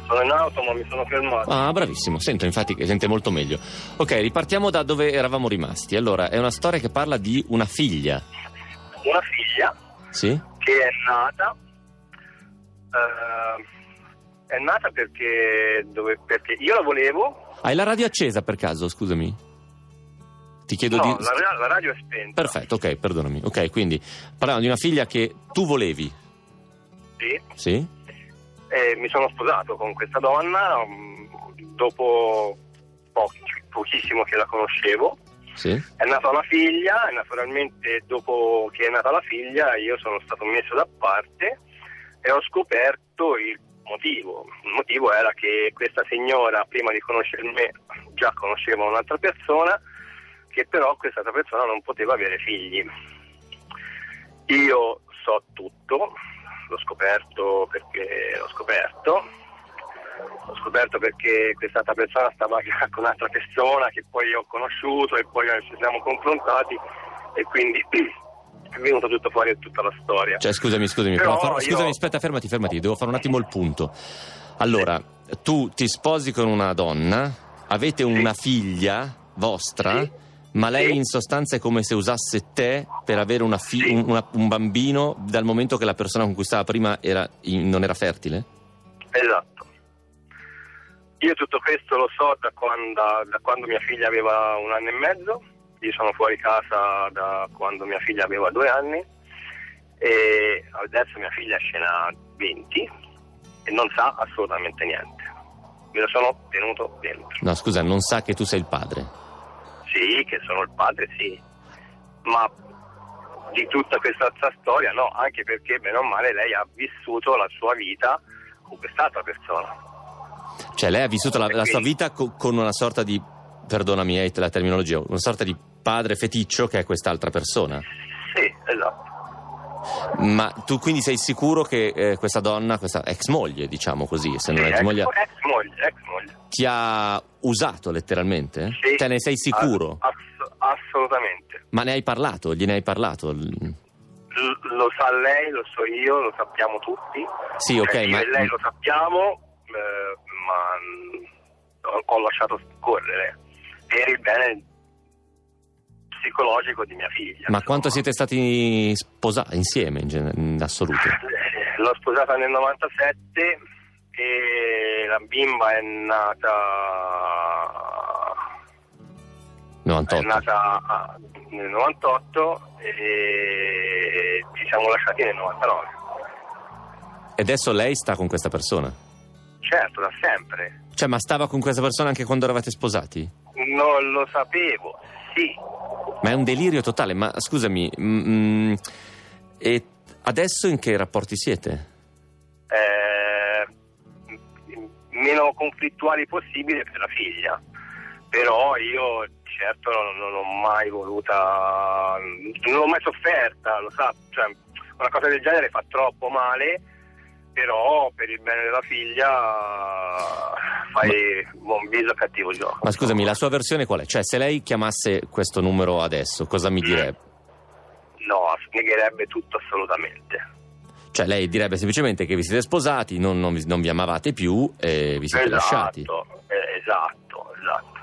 Sono in auto, ma mi sono fermato. Ah, bravissimo, sento infatti sente molto meglio. Ok, ripartiamo da dove eravamo rimasti. Allora, è una storia che parla di una figlia, Una figlia sì? che è nata. Eh, è nata perché, dove- perché io la volevo. Hai la radio accesa per caso, scusami? Ti chiedo No, di... la, la radio è spenta. Perfetto, ok, perdonami. Ok, quindi parliamo di una figlia che tu volevi, Sì. sì? E mi sono sposato con questa donna mm, dopo pochi- pochissimo che la conoscevo. Sì? È nata una figlia e naturalmente dopo che è nata la figlia io sono stato messo da parte e ho scoperto il motivo. Il motivo era che questa signora prima di conoscere me già conosceva un'altra persona che però questa persona non poteva avere figli. Io so tutto, l'ho scoperto perché l'ho scoperto. Ho scoperto perché quest'altra persona stava con un'altra persona che poi ho conosciuto e poi ci siamo confrontati e quindi è venuto tutto fuori tutta la storia. Cioè, scusami, scusami, Però però farò- io- scusami, aspetta, fermati, fermati, devo fare un attimo il punto. Allora, tu ti sposi con una donna, avete una figlia vostra, Sì. ma lei Sì. in sostanza è come se usasse te per avere una fi- Sì. un, una- un bambino dal momento che la persona con cui stava prima era in- non era fertile? Esatto. Io tutto questo lo so da quando, da quando mia figlia aveva un anno e mezzo, io sono fuori casa da quando mia figlia aveva due anni e adesso mia figlia scena 20 e non sa assolutamente niente. Me lo sono tenuto dentro. No, scusa, non sa che tu sei il padre. Sì, che sono il padre, sì, ma di tutta questa altra storia no, anche perché bene o male lei ha vissuto la sua vita con quest'altra persona. Cioè, lei ha vissuto la, la sua vita co- con una sorta di, perdonami la terminologia, una sorta di padre feticcio che è quest'altra persona. Sì, esatto. Ma tu quindi sei sicuro che eh, questa donna, questa ex moglie, diciamo così, se non Sì, è ex moglie, ex moglie, ex moglie. ti ha usato letteralmente? Sì. Te ne sei sicuro? Ass- ass- assolutamente. Ma ne hai parlato? Gliene hai parlato? L- lo sa lei, lo so io, lo sappiamo tutti. Sì, ok, Eh, ma- lei lo sappiamo, eh, ma mm, ho lasciato scorrere per il bene psicologico di mia figlia. Ma quanto siete stati sposati insieme in, gen- in assoluto? Eh, L'ho sposata nel 97 e la bimba è nata 98. è nata ah, nel 98 e ci siamo lasciati nel 99. E adesso lei sta con questa persona? Certo, da sempre. Cioè, ma stava con questa persona anche quando eravate sposati? Non lo sapevo, sì. Ma è un delirio totale. Ma scusami, mm, mm, e adesso in che rapporti siete? Eh, meno conflittuali possibile per la figlia. Però io certo non, non ho mai voluta, non l'ho mai sofferta, lo sa, cioè, una cosa del genere fa troppo male, però per il bene della figlia fai buon viso cattivo gioco. Ma scusami, la sua versione qual è? Cioè, se lei chiamasse questo numero adesso, cosa mi direbbe? No, negherebbe tutto assolutamente. Cioè, lei direbbe semplicemente che vi siete sposati, non, non vi, non vi amavate più e vi siete lasciati. Esatto, eh, esatto, esatto.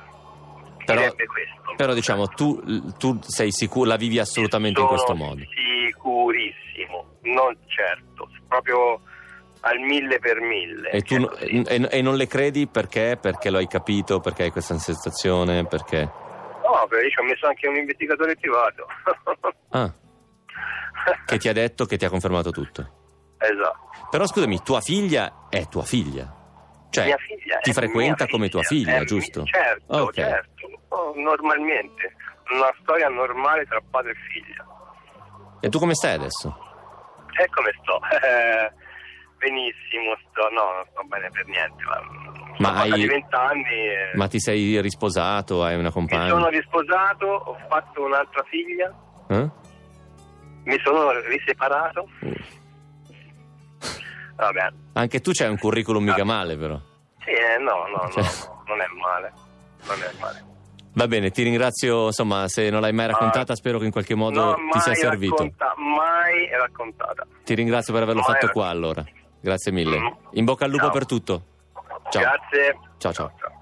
Però, questo. però diciamo, tu, tu sei sicuro, la vivi assolutamente in questo modo. Sicurissimo, non certo, proprio al mille per mille. E, tu, cioè così. e- e non le credi perché? Perché lo hai capito? Perché hai questa sensazione? Perché? No, perché io ci ho messo anche un investigatore privato. Ah, che ti ha detto, che ti ha confermato tutto. esatto. Però scusami, tua figlia è tua figlia. Cioè, mia figlia ti frequenta mia come tua figlia, è mi- giusto? Certo, Ok. certo. Oh, normalmente. Una storia normale tra padre e figlia. E tu come stai adesso? E come sto? Eh, benissimo, sto, no, non sto bene per niente. Ma, Ma hai- vent'anni e Ma ti sei risposato? Hai una mi compagna? sono risposato, ho fatto un'altra figlia, Eh? mi sono riseparato. Mm. Vabbè, Anche tu c'hai un curriculum mica male, però. sì, eh, no, no, no, Cioè- no, non è male. Non è male. Va bene, ti ringrazio, insomma, se non l'hai mai raccontata, spero che in qualche modo no, ti sia servito. racconta- mai raccontata. Ti ringrazio per averlo Mai fatto rac- qua, allora. Grazie mille. In bocca al lupo Ciao. per tutto. Ciao. Grazie. Ciao, ciao. Ready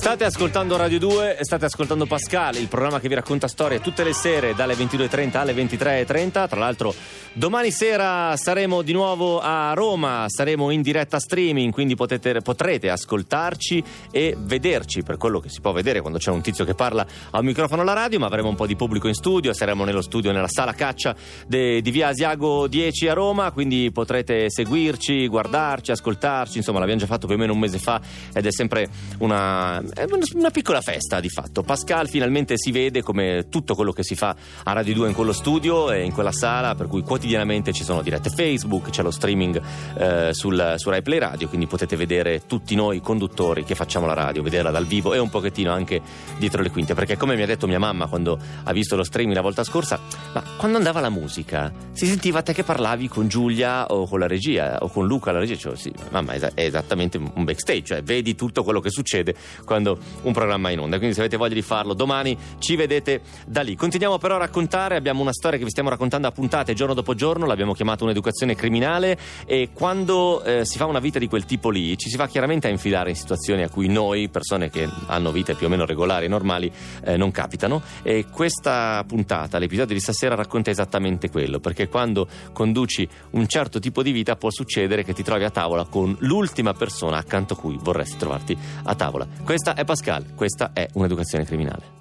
State ascoltando Radio 2 e state ascoltando Pascal, il programma che vi racconta storie tutte le sere dalle 22.30 alle 23.30. Tra l'altro domani sera saremo di nuovo a Roma, saremo in diretta streaming, quindi potete- potrete ascoltarci e vederci per quello che si può vedere quando c'è un tizio che parla a un microfono alla radio, ma avremo un po' di pubblico in studio, saremo nello studio nella sala caccia de- di via Asiago 10 a Roma, quindi potrete seguirci, guardarci, ascoltarci, insomma l'abbiamo già fatto più o meno un mese fa ed è sempre una, è una- piccola festa di fatto. Pascal finalmente si vede come tutto quello che si fa a Radio 2 in quello studio e in quella sala, per cui quotidianamente ci sono dirette Facebook, c'è lo streaming eh, sul, su Rai Play Radio, quindi potete vedere tutti noi conduttori che facciamo la radio, vederla dal vivo e un pochettino anche dietro le quinte, perché come mi ha detto mia mamma quando ha visto lo streaming la volta scorsa, ma quando andava la musica si sentiva te che parlavi con Giulia o con la regia o con Luca la regia, cioè, sì, mamma è esattamente un backstage, cioè vedi tutto quello che succede quando un programma è in onda, quindi se avete voglia di farlo domani ci vedete da lì. Continuiamo però a raccontare, abbiamo una storia che vi stiamo raccontando a puntate giorno dopo giorno, l'abbiamo chiamata un'educazione criminale e quando eh, si fa una vita di quel tipo lì ci si va chiaramente a infilare in situazioni a cui noi, persone che hanno vite più o meno regolari e normali, eh, non capitano e questa puntata, l'episodio di stasera racconta esattamente quello, perché quando conduci un certo tipo di vita può succedere che ti trovi a tavola con l'ultima persona accanto a cui vorresti trovarti a tavola. Questa questa è Pascal, questa è un'educazione criminale.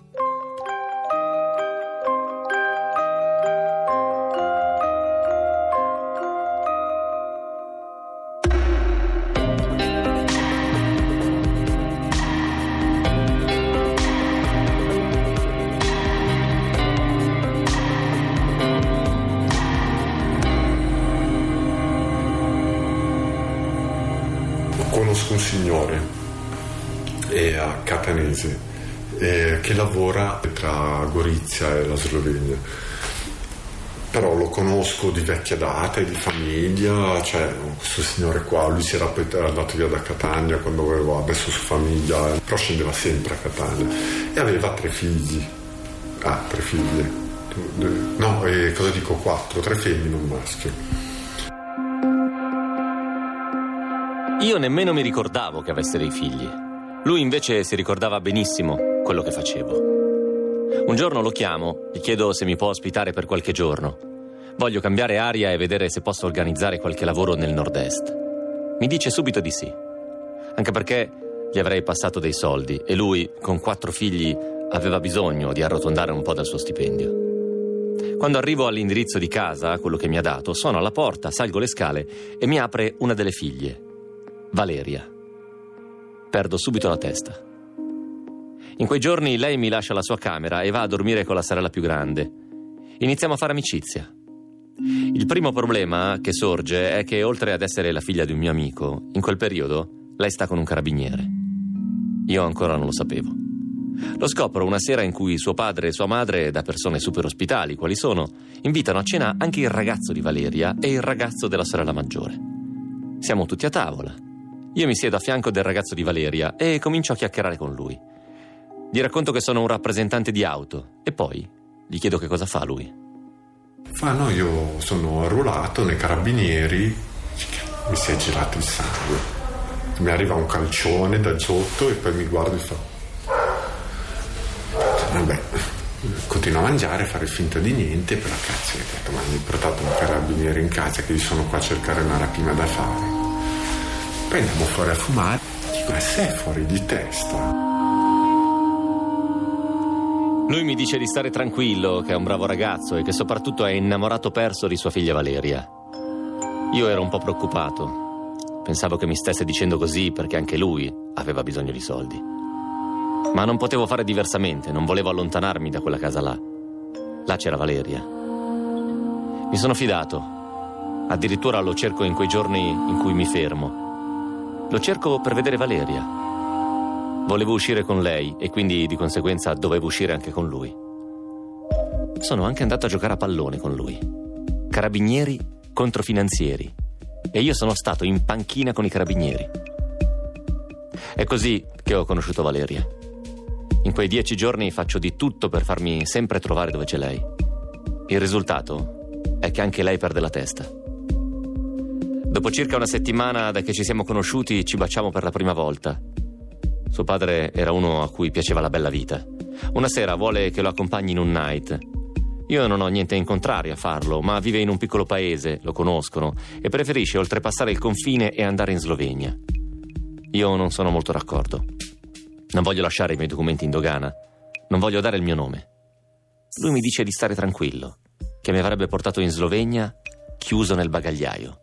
signore eh, a Catanese eh, che lavora tra Gorizia e la Slovenia però lo conosco di vecchia data e di famiglia, cioè questo signore qua, lui si era poi andato via da Catania quando aveva adesso su famiglia, però scendeva sempre a Catania e aveva tre figli, ah tre figlie, no eh, cosa dico quattro, tre femmine e un maschio. Io nemmeno mi ricordavo che avesse dei figli. Lui invece si ricordava benissimo quello che facevo. Un giorno lo chiamo, gli chiedo se mi può ospitare per qualche giorno. Voglio cambiare aria e vedere se posso organizzare qualche lavoro nel nord-est. Mi dice subito di sì, anche perché gli avrei passato dei soldi e lui, con quattro figli, aveva bisogno di arrotondare un po' dal suo stipendio. Quando arrivo all'indirizzo di casa, quello che mi ha dato, suono alla porta, salgo le scale e mi apre una delle figlie, Valeria. Perdo subito la testa. In quei giorni lei mi lascia la sua camera e va a dormire con la sorella più grande. Iniziamo a fare amicizia. Il primo problema che sorge è che, oltre ad essere la figlia di un mio amico, in quel periodo lei sta con un carabiniere. Io ancora non lo sapevo. Lo scopro una sera in cui suo padre e sua madre, da persone super ospitali quali sono, invitano a cena anche il ragazzo di Valeria e il ragazzo della sorella maggiore. Siamo tutti a tavola. Io mi siedo a fianco del ragazzo di Valeria e comincio a chiacchierare con lui. Gli racconto che sono un rappresentante di auto e poi gli chiedo che cosa fa lui. Fa no, io sono arruolato nei carabinieri, mi si è girato il sangue. Mi arriva un calcione da sotto e poi mi guardo e fa. Vabbè, continuo a mangiare, a fare finta di niente, però cazzo, ho detto, ma mi hai portato un carabiniere in casa che io sono qua a cercare una rapina da fare. Poi andiamo fuori a fumare. Dico, ma sei fuori di testa? Lui mi dice di stare tranquillo, che è un bravo ragazzo e che soprattutto è innamorato perso di sua figlia Valeria. Io ero un po' preoccupato. Pensavo che mi stesse dicendo così perché anche lui aveva bisogno di soldi. Ma non potevo fare diversamente, non volevo allontanarmi da quella casa là. Là c'era Valeria. Mi sono fidato. Addirittura lo cerco in quei giorni in cui mi fermo. Lo cerco per vedere Valeria. Volevo uscire con lei e quindi di conseguenza dovevo uscire anche con lui. Sono anche andato a giocare a pallone con lui. Carabinieri contro finanzieri. E io sono stato in panchina con i carabinieri. È così che ho conosciuto Valeria. In quei dieci giorni faccio di tutto per farmi sempre trovare dove c'è lei. Il risultato è che anche lei perde la testa. Dopo circa una settimana da che ci siamo conosciuti ci baciamo per la prima volta suo padre era uno a cui piaceva la bella vita. Una sera vuole che lo accompagni in un night. Io non ho niente in contrario a farlo, ma vive in un piccolo paese, lo conoscono, e preferisce oltrepassare il confine e andare in Slovenia. Io non sono molto d'accordo. Non voglio lasciare i miei documenti in dogana. Non voglio dare il mio nome. Lui mi dice di stare tranquillo, che mi avrebbe portato in Slovenia chiuso nel bagagliaio.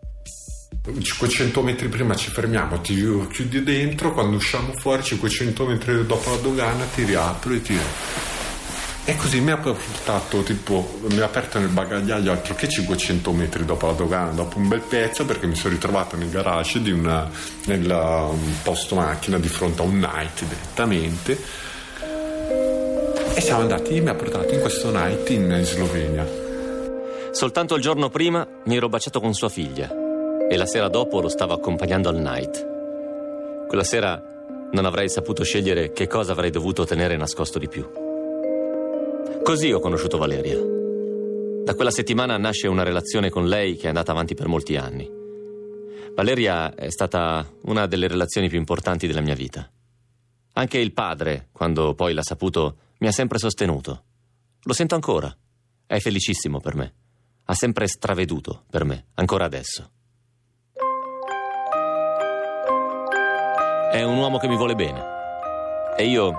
500 metri prima ci fermiamo, ti chiudi dentro, quando usciamo fuori 500 metri dopo la dogana ti riapro e ti... E così mi ha portato, tipo, mi ha aperto nel bagagliaio altro che 500 metri dopo la dogana, dopo un bel pezzo, perché mi sono ritrovato nel garage di una, nel um, posto macchina di fronte a un night direttamente. E siamo andati, mi ha portato in questo night in Slovenia. Soltanto il giorno prima mi ero baciato con sua figlia e la sera dopo lo stavo accompagnando al night. Quella sera non avrei saputo scegliere che cosa avrei dovuto tenere nascosto di più. Così ho conosciuto Valeria. Da quella settimana nasce una relazione con lei che è andata avanti per molti anni. Valeria è stata una delle relazioni più importanti della mia vita. Anche il padre, quando poi l'ha saputo, mi ha sempre sostenuto. Lo sento ancora. È felicissimo per me. Ha sempre straveduto per me, ancora adesso. È un uomo che mi vuole bene. E io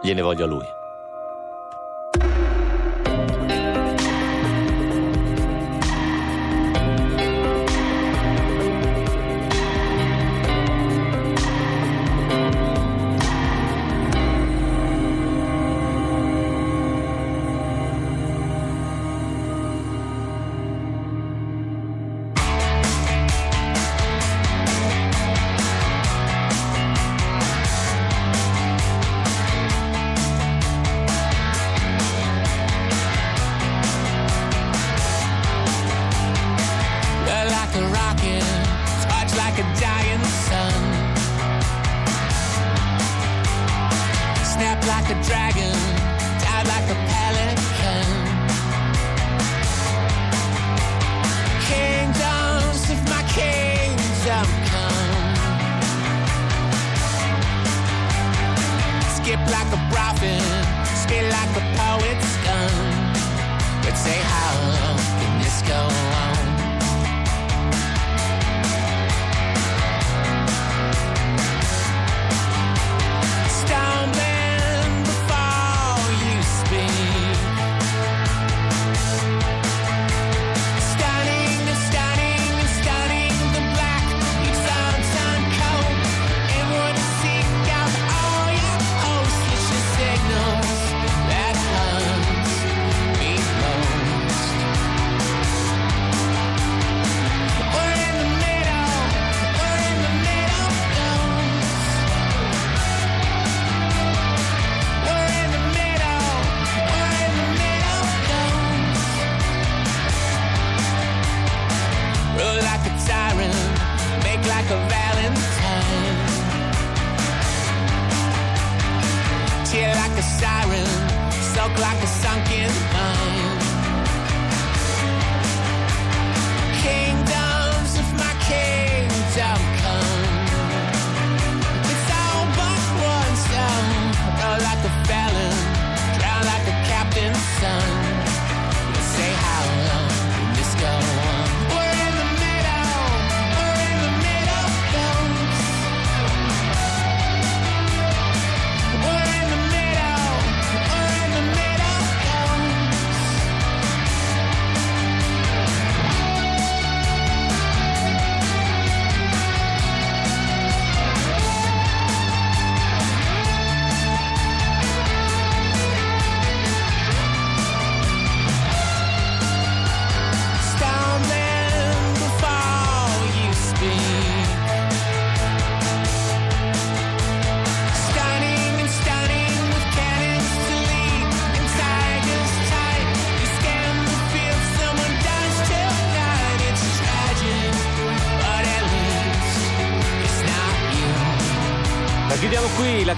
gliene voglio a lui. A spit like a poet's gun. But say, how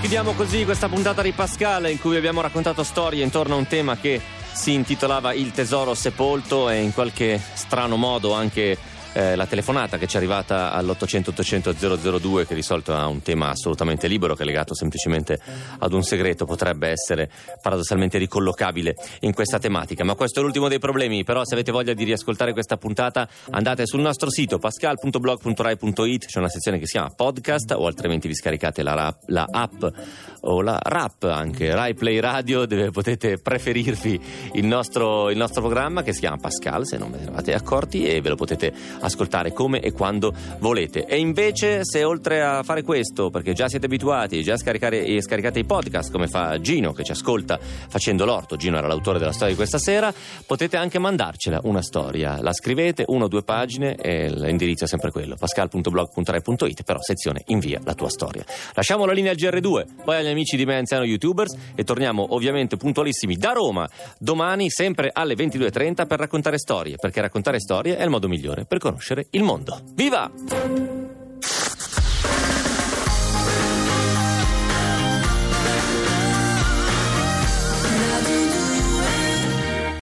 chiudiamo così questa puntata di Pascal in cui abbiamo raccontato storie intorno a un tema che si intitolava Il tesoro sepolto e in qualche strano modo anche eh, la telefonata che ci è arrivata all'800 800 002 che di solito ha un tema assolutamente libero che è legato semplicemente ad un segreto potrebbe essere paradossalmente ricollocabile in questa tematica. Ma questo è l'ultimo dei problemi. Però se avete voglia di riascoltare questa puntata andate sul nostro sito pascal.blog.rai.it c'è una sezione che si chiama podcast o altrimenti vi scaricate la, la app o la rap anche Rai Play Radio dove potete preferirvi il nostro, il nostro programma che si chiama Pascal se non ve ne eravate accorti e ve lo potete ascoltare come e quando volete. E invece se oltre a fare questo perché già siete abituati già scaricare, e scaricate i podcast come fa Gino che ci ascolta facendo l'orto Gino era l'autore della storia di questa sera potete anche mandarcela una storia. La scrivete una o due pagine e l'indirizzo è sempre quello pascal.blog.rai.it però sezione invia la tua storia. Lasciamo la linea al GR2 poi agli amici di Me Anziano YouTubers e torniamo ovviamente puntualissimi da Roma domani sempre alle 22.30 per raccontare storie perché raccontare storie è il modo migliore per conoscere il mondo viva!